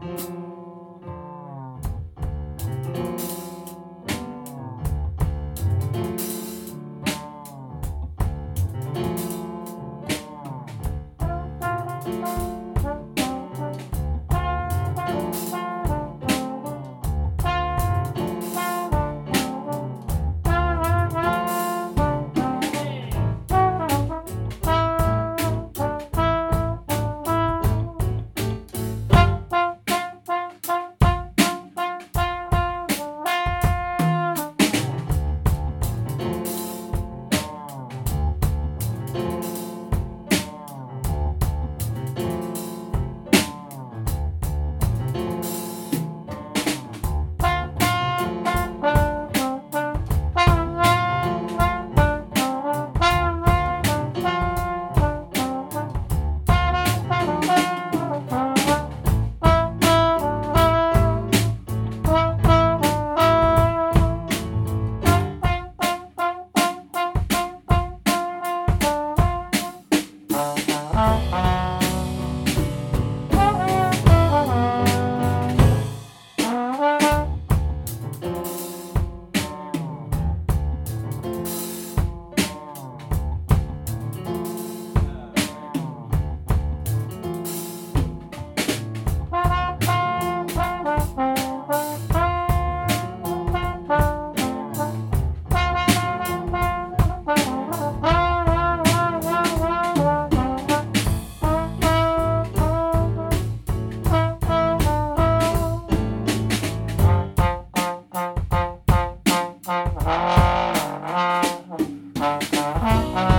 Bye. Bye.